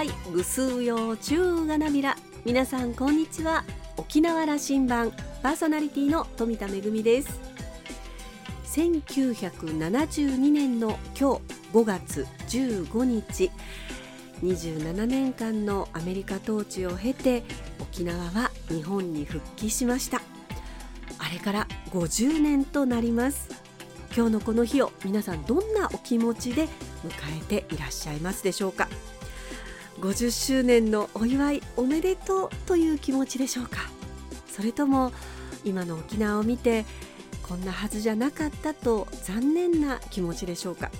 わいぐすうようちゅうがなびら皆さんこんにちは沖縄羅針盤パーソナリティの富田恵です1972年の今日5月15日27年間のアメリカ統治を経て沖縄は日本に復帰しましたあれから50年となります今日のこの日を皆さんどんなお気持ちで迎えていらっしゃいますでしょうか50周年のお祝いおめでとうという気持ちでしょうか。それとも今の沖縄を見てこんなはずじゃなかったと残念な気持ちでしょうか。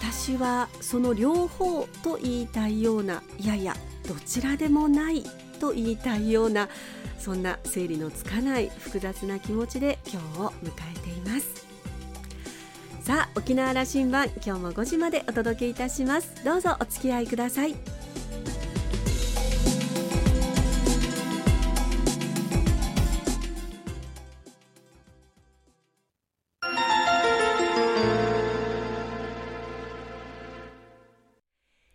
私はその両方と言いたいようないやいやどちらでもないと言いたいようなそんな整理のつかない複雑な気持ちで今日を迎えています。さあ沖縄羅針盤今日も5時までお届けいたします。どうぞお付き合いください。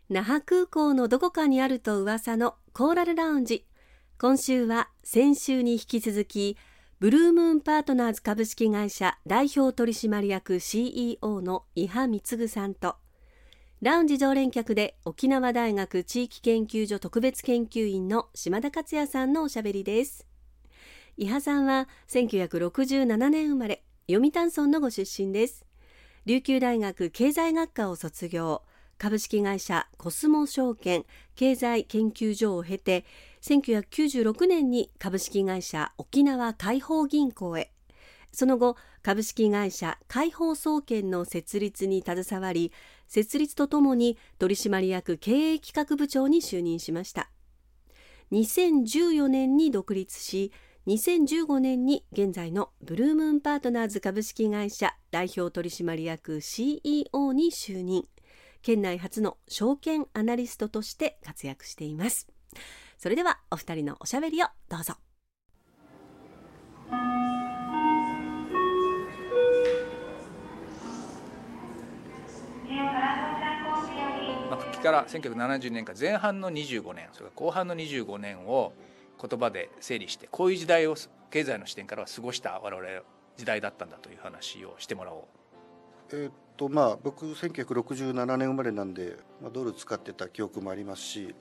那覇空港のどこかにあると噂のコーラルラウンジ。今週は先週に引き続きブルームーンパートナーズ株式会社代表取締役 CEO の伊波貢さんとラウンジ常連客で沖縄大学地域研究所特別研究員の島田克也さんのおしゃべりです。伊波さんは1967年生まれ読谷村のご出身です。琉球大学経済学科を卒業。株式会社コスモ証券経済研究所を経て1996年に株式会社沖縄解放銀行へ。その後株式会社解放総研の設立に携わり設立とともに取締役経営企画部長に就任しました。2014年に独立し2015年に現在のブルームーンパートナーズ株式会社代表取締役 CEO に就任。県内初の証券アナリストとして活躍しています。それではお二人のおしゃべりをどうぞ復帰から1970年間前半の25年それから後半の25年を言葉で整理してこういう時代を経済の視点からは過ごした我々時代だったんだという話をしてもらおう。えー、っとまあ僕1967年生まれなんで、まあ、ドル使ってた記憶もありますし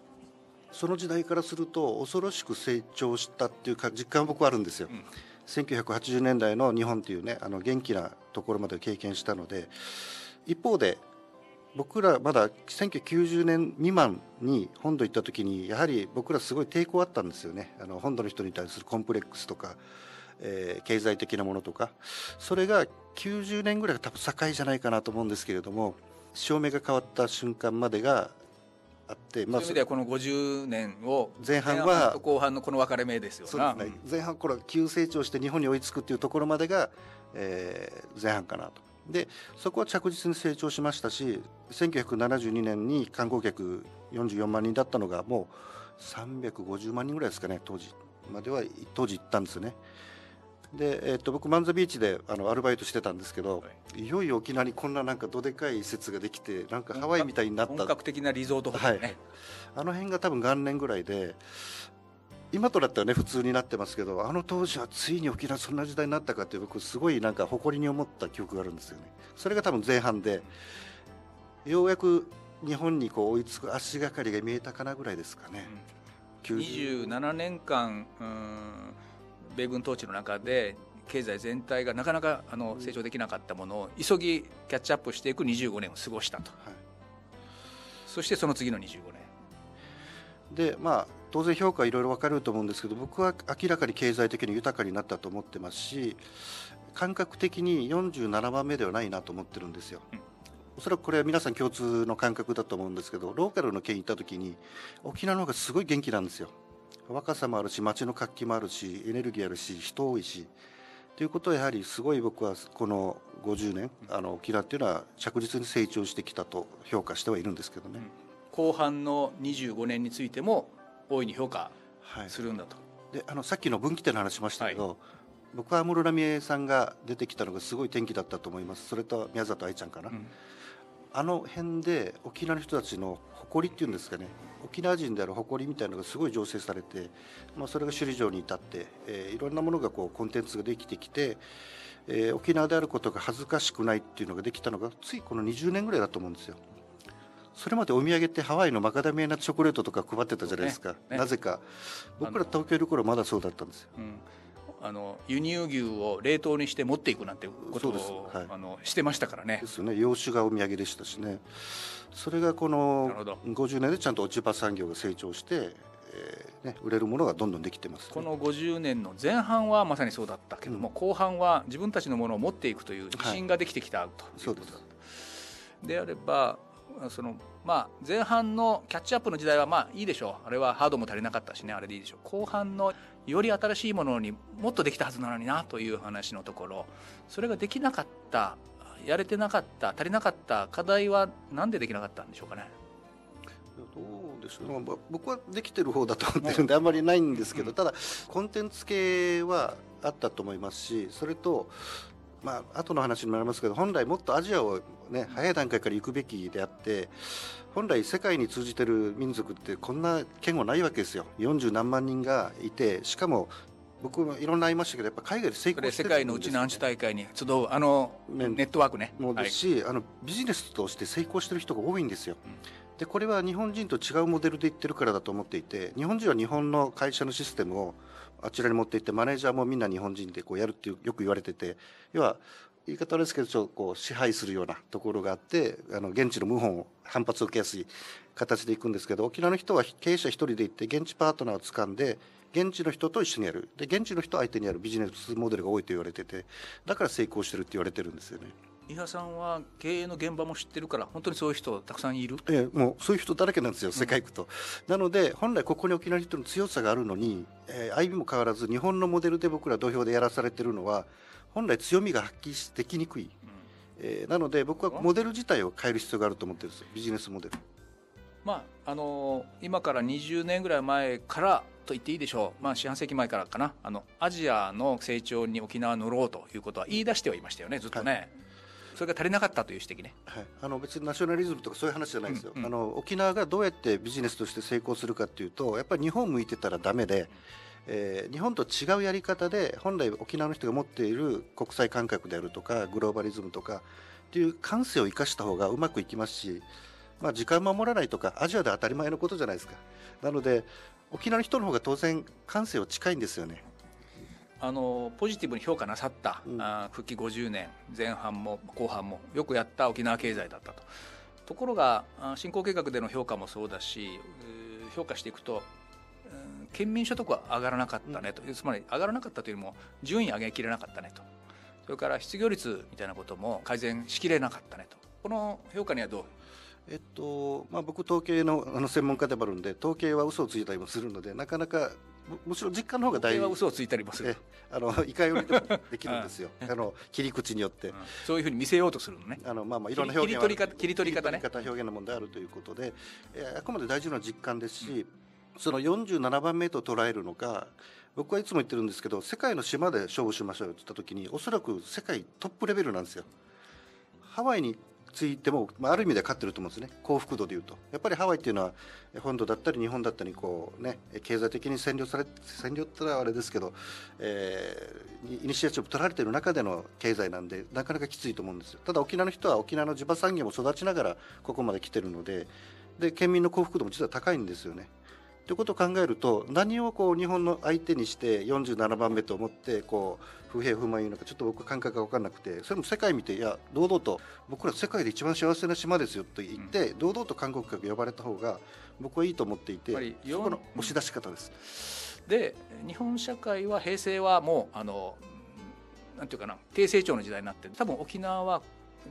その時代からすると恐ろしく成長したっていうか実感は僕はあるんですよ。うん、1980年代の日本っていうねあの元気なところまで経験したので一方で僕らまだ1990年未満に本土行った時にやはり僕らすごい抵抗あったんですよね。あの本土の人に対するコンプレックスとか、えー、経済的なものとか。それが90年ぐらいが多分境じゃないかなと思うんですけれども潮目が変わった瞬間までがあって、まあ、そういう意味ではこの50年を前半は後半のこの分かれ目ですよね、前半これ急成長して日本に追いつくっていうところまでが、えー、前半かなと。でそこは着実に成長しましたし1972年に観光客44万人だったのがもう350万人ぐらいですかね当時までは当時行ったんですよね。で、えー、と僕マンザビーチであのアルバイトしてたんですけど、はい、いよいよ沖縄にこんななんかどでかい施設ができてなんかハワイみたいになった本格的なリゾートホテルね、はい、あの辺が多分元年ぐらいで今となってはね普通になってますけどあの当時はついに沖縄そんな時代になったかって僕すごいなんか誇りに思った記憶があるんですよね。それが多分前半でようやく日本にこう追いつく足がかりが見えたかなぐらいですかね、うん、27年間うん米軍統治の中で経済全体がなかなかあの成長できなかったものを急ぎキャッチアップしていく25年を過ごしたと、はい、そしてその次の25年。でまあ当然評価はいろいろ分かると思うんですけど僕は明らかに経済的に豊かになったと思ってますし感覚的に47番目ではないなと思ってるんですよ。うん。おそらくこれは皆さん共通の感覚だと思うんですけどローカルの県行った時に沖縄の方がすごい元気なんですよ若さもあるし街の活気もあるしエネルギーあるし人多いしということはやはりすごい僕はこの50年あの沖縄っていうのは着実に成長してきたと評価してはいるんですけどね、後半の25年についても大いに評価するんだと、はい、であのさっきの分岐点の話しましたけど、はい、僕は安室奈美恵さんが出てきたのがすごい転機だったと思います。それと宮里藍ちゃんかな、うん、あの辺で沖縄の人たちの誇りっていうんですかね沖縄人である誇りみたいなのがすごい醸成されて、まあ、それが首里城に至って、えー、いろんなものがこうコンテンツができてきて、えー、沖縄であることが恥ずかしくないっていうのができたのがついこの20年ぐらいだと思うんですよ。それまでお土産ってハワイのマカダミアナチョコレートとか配ってたじゃないですか、ね。ね、なぜか。僕ら東京いる頃まだそうだったんですよ、うんあの輸入牛を冷凍にして持っていくなんてことを、はい、あのしてましたからね。ですよね。洋酒がお土産でしたしね。それがこの50年でちゃんと落ち葉産業が成長して、えーね、売れるものがどんどんできてます、ね、この50年の前半はまさにそうだったけども、うん、後半は自分たちのものを持っていくという自信ができてきたということだ、はい、であればそのまあ、前半のキャッチアップの時代はまあいいでしょう。あれはハードも足りなかったしね。あれでいいでしょう。後半のより新しいものにもっとできたはずなのになという話のところ。それができなかったやれてなかった足りなかった課題は何でできなかったんでしょうかね。どうでしょう、まあ、僕はできてる方だと思ってるんで あんまりないんですけど、ただコンテンツ系はあったと思いますしそれとまあ後の話になりますけど本来もっとアジアをね早い段階から行くべきであって本来世界に通じてる民族ってこんな県はないわけですよ。40何万人がいてしかも僕もいろんなありましたけどやっぱ海外で成功してる、ね、世界のうちのアンチ大会に集うあのネットワークね。もですし、はい、あのビジネスとして成功してる人が多いんですよ、うん、でこれは日本人と違うモデルで言ってるからだと思っていて日本人は日本の会社のシステムをあちらに持っていってマネージャーもみんな日本人でこうやるってよく言われてて要は言い方ですけどちょっとこう支配するようなところがあってあの現地の謀反を反発を受けやすい形でいくんですけど沖縄の人は経営者一人で行って現地パートナーを掴んで現地の人と一緒にやるで現地の人相手にやるビジネスモデルが多いと言われててだから成功してるって言われてるんですよね。伊波さんは経営の現場も知ってるから本当にそういう人たくさんいる？ええ、もうそういう人だらけなんですよ世界行くと、うん、なので本来ここに沖縄の人の強さがあるのに、えー、歩みも変わらず日本のモデルで僕ら土俵でやらされてるのは本来強みが発揮できにくい、うん、えー、なので僕はモデル自体を変える必要があると思ってるんですよビジネスモデル。まああのー、今から20年ぐらい前からと言っていいでしょう、まあ、四半世紀前からかな。あのアジアの成長に沖縄乗ろうということは言い出してはいましたよねずっとね。はいそれが足りなかったという指摘ね、はい、あの別にナショナリズムとかそういう話じゃないですよ、うんうん、あの沖縄がどうやってビジネスとして成功するかっていうとやっぱり日本向いてたらだめで、えー、日本と違うやり方で本来沖縄の人が持っている国際感覚であるとかグローバリズムとかっていう感性を生かした方がうまくいきますしまあ、時間守らないとかアジアで当たり前のことじゃないですか。なので沖縄の人の方が当然感性は近いんですよねあのポジティブに評価なさった、うん、あ復帰50年前半も後半もよくやった沖縄経済だったと。ところが振興計画での評価もそうだし評価していくと県民所得は上がらなかったねと、うん、つまり上がらなかったというよりも順位上げきれなかったねと。それから失業率みたいなことも改善しきれなかったねと。この評価にはどう？えっとまあ、僕、統計のあの専門家でもあるんで統計は嘘をついたりもするのでなかなかむしろ実感の方が大事は嘘をついたりもする。あのいかよりでもできるんですよ。あの切り口によって、うん、そういうふうに見せようとするのね。あの、まあ、まあいろんな表現切り取り方切り取り方ね。表現の問題あるということで、えー、あくまで大事な実感ですし、うん、その47番目と捉えるのか僕はいつも言ってるんですけど世界の島で勝負しましょうよって言った時におそらく世界トップレベルなんですよ。ハワイについても、まあ、ある意味で勝ってると思うんですね。幸福度でいうと。やっぱりハワイっていうのは本土だったり日本だったりこう、ね、経済的に占領され占領ってのはあれですけど、えー、イニシアチブ取られてる中での経済なんでなかなかきついと思うんですよ。ただ沖縄の人は沖縄の地場産業も育ちながらここまで来てるのでで県民の幸福度も実は高いんですよね。ということを考えると何をこう日本の相手にして47番目と思ってこう不平不満言うのかちょっと僕感覚が分からなくてそれも世界見ていや堂々と僕ら世界で一番幸せな島ですよと言って、うん、堂々と韓国客呼ばれた方が僕はいいと思っていてそこの押し出し方です。で日本社会は平成はもうあのなんていうかな低成長の時代になって多分沖縄は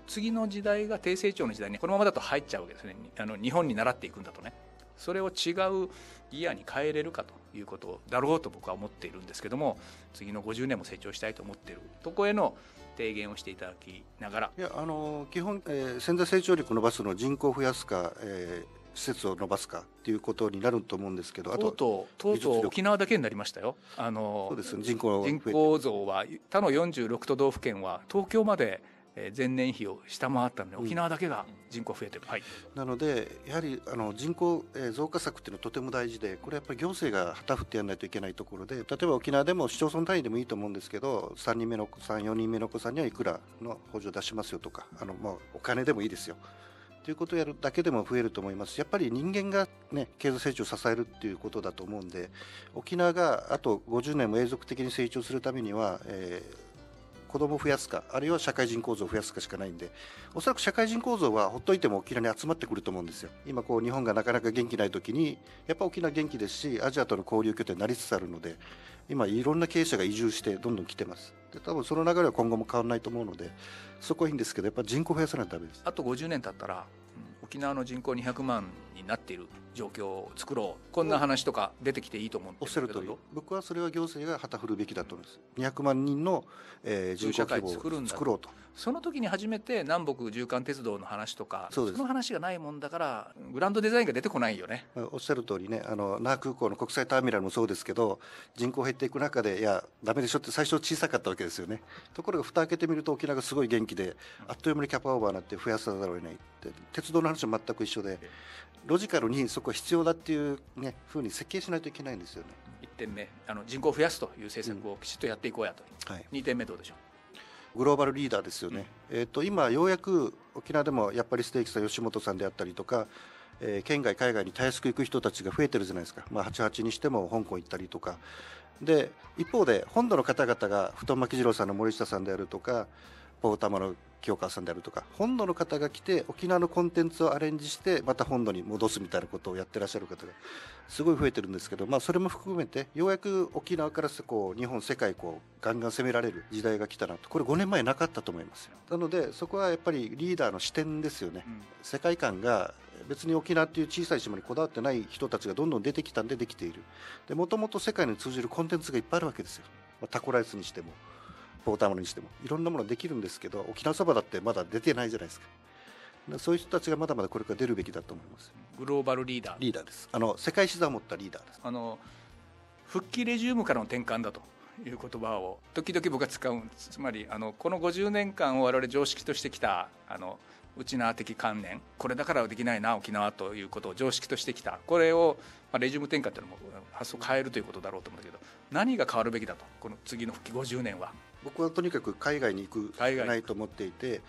次の時代が低成長の時代にこのままだと入っちゃうわけですねあの日本に習っていくんだとね。それを違うギヤに変えれるかということだろうと僕は思っているんですけども次の50年も成長したいと思っているとこへの提言をしていただきながら。いやあの基本、えー、潜在成長力を伸ばすの人口を増やすか、えー施設を伸ばすかということになると思うんですけど、とうとう、とうとう沖縄だけになりましたよ。あのそうです、ね、人口人口増は他の46都道府県は東京まで前年比を下回ったので沖縄だけが人口増えてる、はい、なのでやはりあの人口増加策っていうのはとても大事でこれやっぱり行政が旗振ってやらないといけないところで例えば沖縄でも市町村単位でもいいと思うんですけど3人目の子さん4人目の子さんにはいくらの補助を出しますよとかあの、まあ、お金でもいいですよ。ということをやるだけでも増えると思います。やっぱり人間が、ね、経済成長を支えるっていうことだと思うんで沖縄があと50年も永続的に成長するためには、えー子供を増やすかあるいは社会人構造を増やすかしかないんでおそらく社会人構造はほっといても沖縄に集まってくると思うんですよ。今こう日本がなかなか元気ない時にやっぱ沖縄元気ですしアジアとの交流拠点になりつつあるので今いろんな経営者が移住してどんどん来てます。で多分その流れは今後も変わらないと思うのでそこはいいんですけどやっぱ人口増やさないとダメです。あと50年経ったら沖縄の人口200万になっている状況を作ろう。こんな話とか出てきていいと思うんおっしゃる通り。僕はそれは行政が旗振るべきだと思います。200万人の、えー、人口規模を作ろうと。その時に初めて南北縦貫鉄道の話とかその話がないもんだからグランドデザインが出てこないよね。おっしゃる通りね。あの那覇空港の国際ターミナルもそうですけど人口減っていく中でいやダメでしょって最初小さかったわけですよね。ところが蓋開けてみると沖縄がすごい元気であっという間にキャパオーバーになって増やさざるを得ないって。鉄道の話も全く一緒でロジカルにそこは必要だっていうねふうに設計しないといけないんですよね。1点目あの人口を増やすという政策をきちっとやっていこうやと、うんはい、2点目どうでしょう？グローバルリーダーですよね、うん、えーと、今、ようやく沖縄でもやっぱりステーキさん、吉本さんであったりとか、えー、県外、海外にたやすく行く人たちが増えてるじゃないですか、まあ、88にしても香港行ったりとか、で一方で、本土の方々が太巻次郎さんの森下さんであるとか、ポータマの清川さんであるとか本土の方が来て沖縄のコンテンツをアレンジしてまた本土に戻すみたいなことをやってらっしゃる方がすごい増えてるんですけど、まあ、それも含めてようやく沖縄からこう日本世界こうガンガン攻められる時代が来たなと。これ5年前なかったと思いますよ。なのでそこはやっぱりリーダーの視点ですよね、うん、世界観が別に沖縄っていう小さい島にこだわってない人たちがどんどん出てきたんでできている。もともと世界に通じるコンテンツがいっぱいあるわけですよ、まあ、タコライスにしてもポータにしてもいろんなものできるんですけど沖縄そばだってまだ出てないじゃないですか。そういう人たちがまだまだこれから出るべきだと思います。グローバルリーダー。リーダーです。あの世界視座を持ったリーダーです。あの復帰レジュームからの転換だという言葉を時々僕は使うつまりあのこの50年間を我々常識としてきたあの内縄的観念これだからできないな沖縄ということを常識としてきた。これを、まあ、レジューム転換というのも発想を変えるということだろうと思うんだけど何が変わるべきだと？この次の復帰50年は僕はとにかく海外に行くしかないと思っていて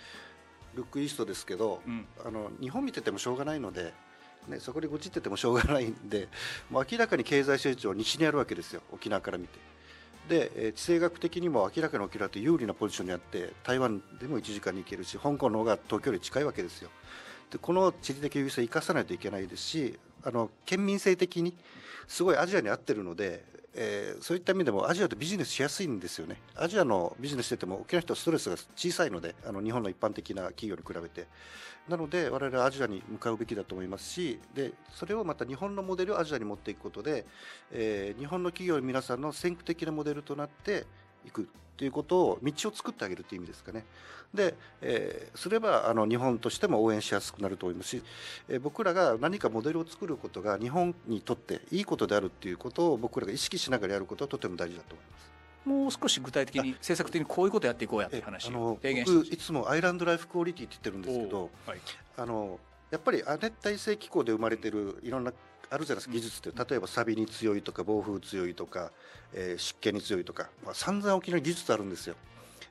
ルックイーストですけど、うん、あの日本見ててもしょうがないので、ね、そこに愚痴っててもしょうがないんでもう明らかに経済成長は西にあるわけですよ沖縄から見て。で、え地政学的にも明らかに沖縄って有利なポジションにあって台湾でも1時間に行けるし香港の方が東京より近いわけですよ。でこの地理的優位性を生かさないといけないですしあの県民性的にすごいアジアに合ってるのでえー、そういった意味でもアジアでビジネスしやすいんですよね。アジアのビジネスしてても沖縄人はストレスが小さいのであの日本の一般的な企業に比べて。なので我々はアジアに向かうべきだと思いますしでそれをまた日本のモデルをアジアに持っていくことで、えー、日本の企業の皆さんの先駆的なモデルとなっていくということを道を作ってあげるという意味ですかね。で、えー、すればあの日本としても応援しやすくなると思いますし、えー、僕らが何かモデルを作ることが日本にとっていいことであるということを僕らが意識しながらやることはとても大事だと思います。もう少し具体的に政策的にこういうことやっていこうやっていう話を提言僕いつもアイランドライフクオリティって言ってるんですけど、はい、あのやっぱり亜熱帯性気候で生まれてるいろんなあるじゃないですか技術って。例えば錆に強いとか暴風強いとか、えー、湿気に強いとか、まあ、散々沖縄技術あるんですよ。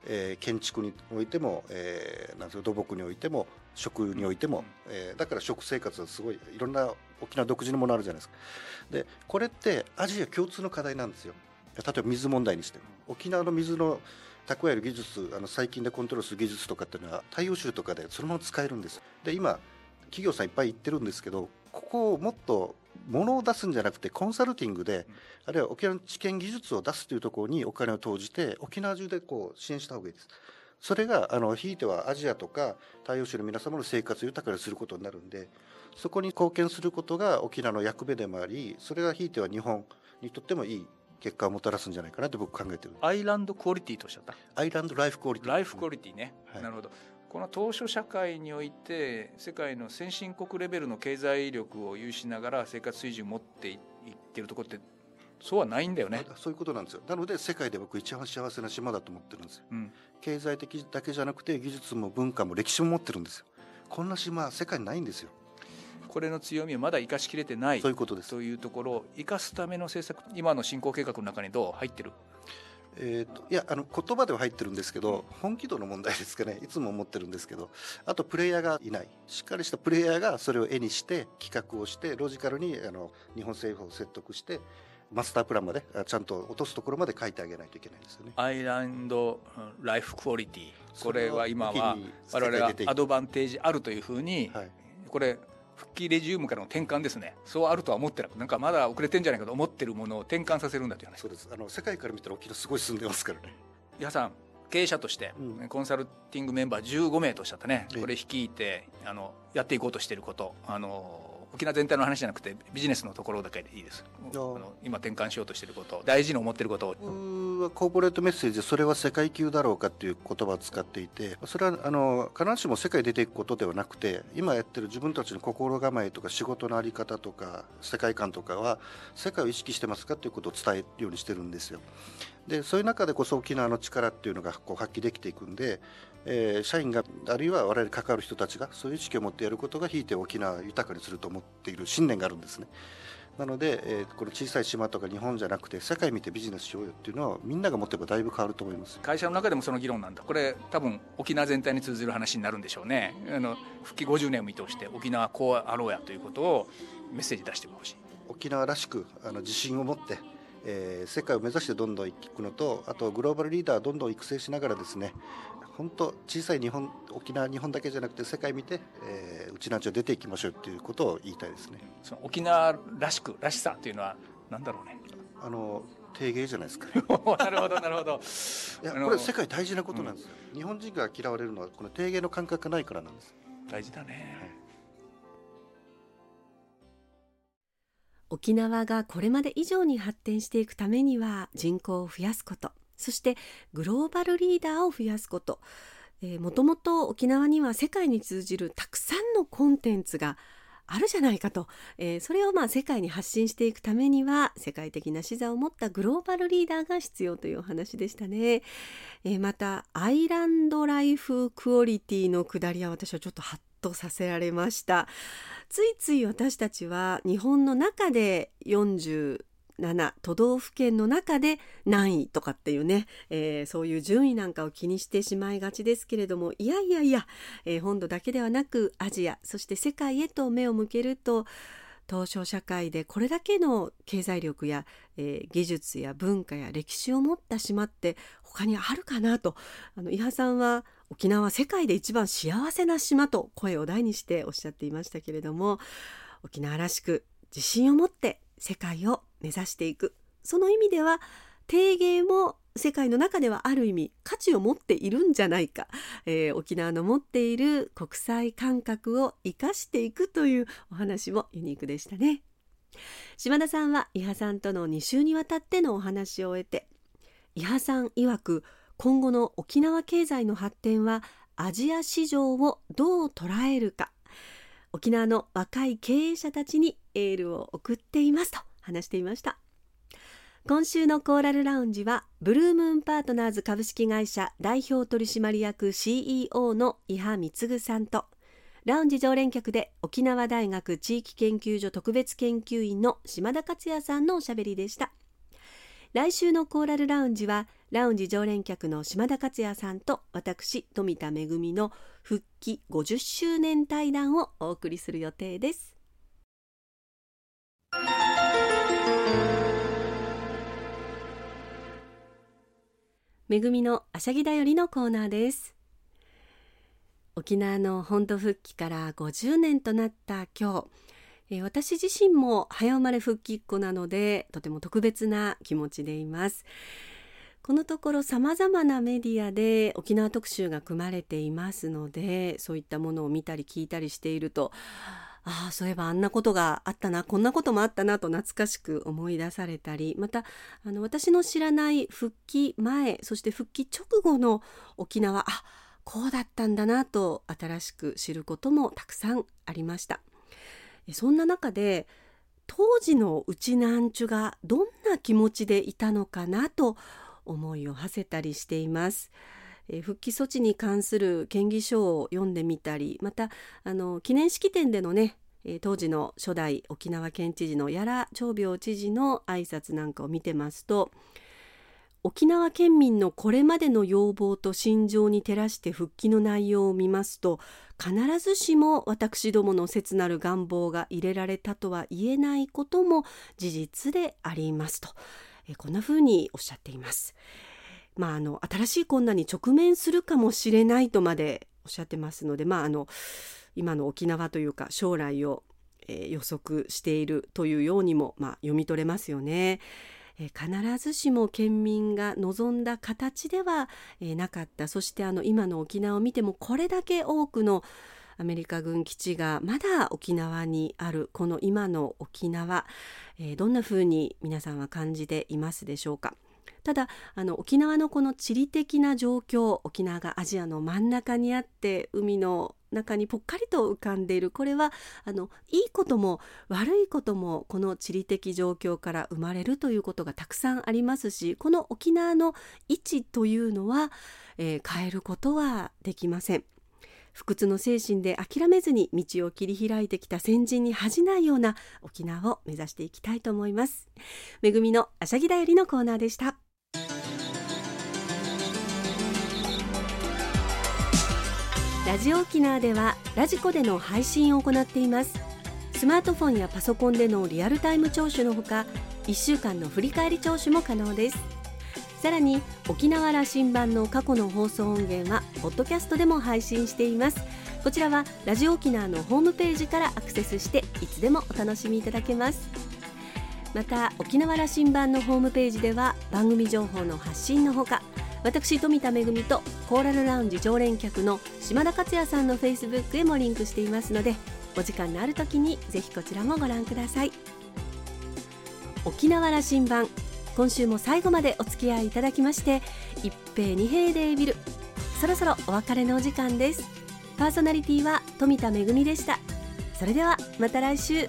えー、建築においても、えー、なんですか土木においても食においても、えー、だから食生活はすごいいろんな沖縄独自のものあるじゃないですか。でこれってアジア共通の課題なんですよ。例えば水問題にしても。沖縄の水の蓄える技術あの最近でコントロールする技術とかっていうのは太陽州とかでそのまま使えるんですで今企業さんいっぱい言ってるんですけどここをもっと物を出すんじゃなくてコンサルティングで、あるいは沖縄の知見技術を出すというところにお金を投じて沖縄中でこう支援した方がいいです。それがあのひいてはアジアとか太陽州の皆様の生活を豊かにすることになるんでそこに貢献することが沖縄の役目でもありそれがひいては日本にとってもいい結果をもたらすんじゃないかなと僕考えてるアイランドクオリティとおっしゃった。アイランドライフクオリティ。ライフクオリティね、はい、なるほどこの当初社会において世界の先進国レベルの経済力を有しながら生活水準を持っていってるところってそうはないんだよね。そういうことなんですよ。なので世界で僕一番幸せな島だと思ってるんですよ、うん。経済的だけじゃなくて技術も文化も歴史も持ってるんですよ。こんな島は世界にないんですよ。これの強みをまだ生かしきれてないそういうことです。というところを生かすための政策今の振興計画の中にどう入ってる？えー、といやあの言葉では入ってるんですけど本気度の問題ですかね。いつも思ってるんですけど。あとプレイヤーがいない。しっかりしたプレイヤーがそれを絵にして企画をしてロジカルにあの日本政府を説得してマスタープランまであちゃんと落とすところまで書いてあげないといけないですよね。アイランドうんライフクオリティこれは今は我々が一気に世界に出てい。くアドバンテージあるというふうにはい。これ復帰レジウムからの転換ですね。そうあるとは思ってなくなんかまだ遅れてんじゃないかと思ってるものを転換させるんだという話。そうです。あの世界から見たら沖縄すごい進んでますからね。皆さん経営者として、うん。コンサルティングメンバー15名とおっしゃったねええ。これ率いてあのやっていこうとしていることあの沖縄全体の話じゃなくてビジネスのところだけでいいです。ああの今転換しようとしていること大事に思っていること。をコーポレートメッセージでそれは世界級だろうかっていう言葉を使っていてそれはあの必ずしも世界に出ていくことではなくて今やってる自分たちの心構えとか仕事の在り方とか世界観とかは世界を意識してますかということを伝えるようにしてるんですよ。でそういう中でこそ沖縄の力っていうのがこう発揮できていくんで、えー社員があるいは我々関わる人たちがそういう意識を持ってやることがひいて沖縄を豊かにすると思っている信念があるんですね。なので、えーこの小さい島とか日本じゃなくて世界見てビジネスしようよっていうのはみんなが持ってればだいぶ変わると思います。会社の中でもその議論なんだこれ多分沖縄全体に通ずる話になるんでしょうねあの復帰50年を見通して沖縄はこうあろうやということをメッセージ出してほしい沖縄らしくあの自信を持って、えー世界を目指してどんどん行くのとあとグローバルリーダーをどんどん育成しながらですね本当小さい日本沖縄日本だけじゃなくて世界見て、えーうちなんちを出ていきましょうっていうことを言いたいですね。その沖縄らしくらしさというのは何だろうね？あの定芸じゃないですか。なるほどなるほど。いやこれ世界大事なことなんですよ、日本人が嫌われるのはこの定芸の感覚がないからなんです。大事だね、沖縄がこれまで以上に発展していくためには人口を増やすことそしてグローバルリーダーを増やすこと。もともと沖縄には世界に通じるたくさんのコンテンツがあるじゃないかと、えーそれをまあ世界に発信していくためには世界的な視座を持ったグローバルリーダーが必要というお話でしたね、えーまたアイランドライフクオリティの下りは私はちょっとハッとさせられました。ついつい私たちは日本の中で47都道府県の中で何位とかっていうね、えーそういう順位なんかを気にしてしまいがちですけれどもいやいやいや、えー本土だけではなくアジアそして世界へと目を向けると東証社会でこれだけの経済力や、えー技術や文化や歴史を持った島って他にあるかなと。あの伊波さんは沖縄は世界で一番幸せな島と声を大にしておっしゃっていましたけれども沖縄らしく自信を持って世界を目指していく。その意味では定芸も世界の中ではある意味価値を持っているんじゃないか、えー沖縄の持っている国際感覚を生かしていくというお話もユニークでしたね。島田さんは伊波さんとの2週にわたってのお話を終えて伊波さん曰く今後の沖縄経済の発展はアジア市場をどう捉えるか。沖縄の若い経営者たちにエールを送っていますと話していました。今週のコーラルラウンジはブルームーンパートナーズ株式会社代表取締役 CEO の伊波貢さんとラウンジ常連客で沖縄大学地域研究所特別研究員の島田克也さんのおしゃべりでした。来週のコーラルラウンジはラウンジ常連客の島田克也さんと私富田恵の復帰50周年対談をお送りする予定です。めぐみのあしゃぎだよりのコーナーです。沖縄の本土復帰から50年となった今日。えー私自身も早生まれ復帰っ子なのでとても特別な気持ちでいます。このところさまざまなメディアで沖縄特集が組まれていますのでそういったものを見たり聞いたりしているとああそういえばあんなことがあったなこんなこともあったなと懐かしく思い出されたりまたあの私の知らない復帰前そして復帰直後の沖縄あこうだったんだなと新しく知ることもたくさんありました。そんな中で当時のうちなんちゅがどんな気持ちでいたのかなと思いを馳せたりしています。復帰措置に関する県議書を読んでみたりまたあの記念式典でのね当時の初代沖縄県知事の屋良長病知事の挨拶なんかを見てますと沖縄県民のこれまでの要望と心情に照らして復帰の内容を見ますと必ずしも私どもの切なる願望が入れられたとは言えないことも事実でありますとこんなふうにおっしゃっています。まあ、あの新しい困難に直面するかもしれないとまでおっしゃってますので、まあ、あの今の沖縄というか将来を、えー、予測しているというようにも、まあ、読み取れますよね。えー、必ずしも県民が望んだ形では、えー、なかったそしてあの今の沖縄を見てもこれだけ多くのアメリカ軍基地がまだ沖縄にあるこの今の沖縄、えー、どんなふうに皆さんは感じていますでしょうか？ただあの沖縄のこの地理的な状況沖縄がアジアの真ん中にあって海の中にぽっかりと浮かんでいるこれはあのいいことも悪いこともこの地理的状況から生まれるということがたくさんありますしこの沖縄の位置というのは、えー、変えることはできません。不屈の精神で諦めずに道を切り開いてきた先人に恥じないような沖縄を目指していきたいと思います。めぐみのあしゃぎだよりのコーナーでした。ラジオ沖縄ではラジコでの配信を行っていますスマートフォンやパソコンでのリアルタイム聴取のほか1週間の振り返り聴取も可能ですさらに沖縄羅針盤の過去の放送音源はポッドキャストでも配信しています。こちらはラジオ沖縄のホームページからアクセスしていつでもお楽しみいただけます。また沖縄羅針盤のホームページでは番組情報の発信のほか私富田恵とコーラルラウンジ常連客の島田克也さんのフェイスブックへもリンクしていますのでお時間のある時にぜひこちらもご覧ください。沖縄羅針盤今週も最後までお付き合いいただきまして一平二平デービル。そろそろお別れのお時間です。パーソナリティは富田恵でした。それではまた来週。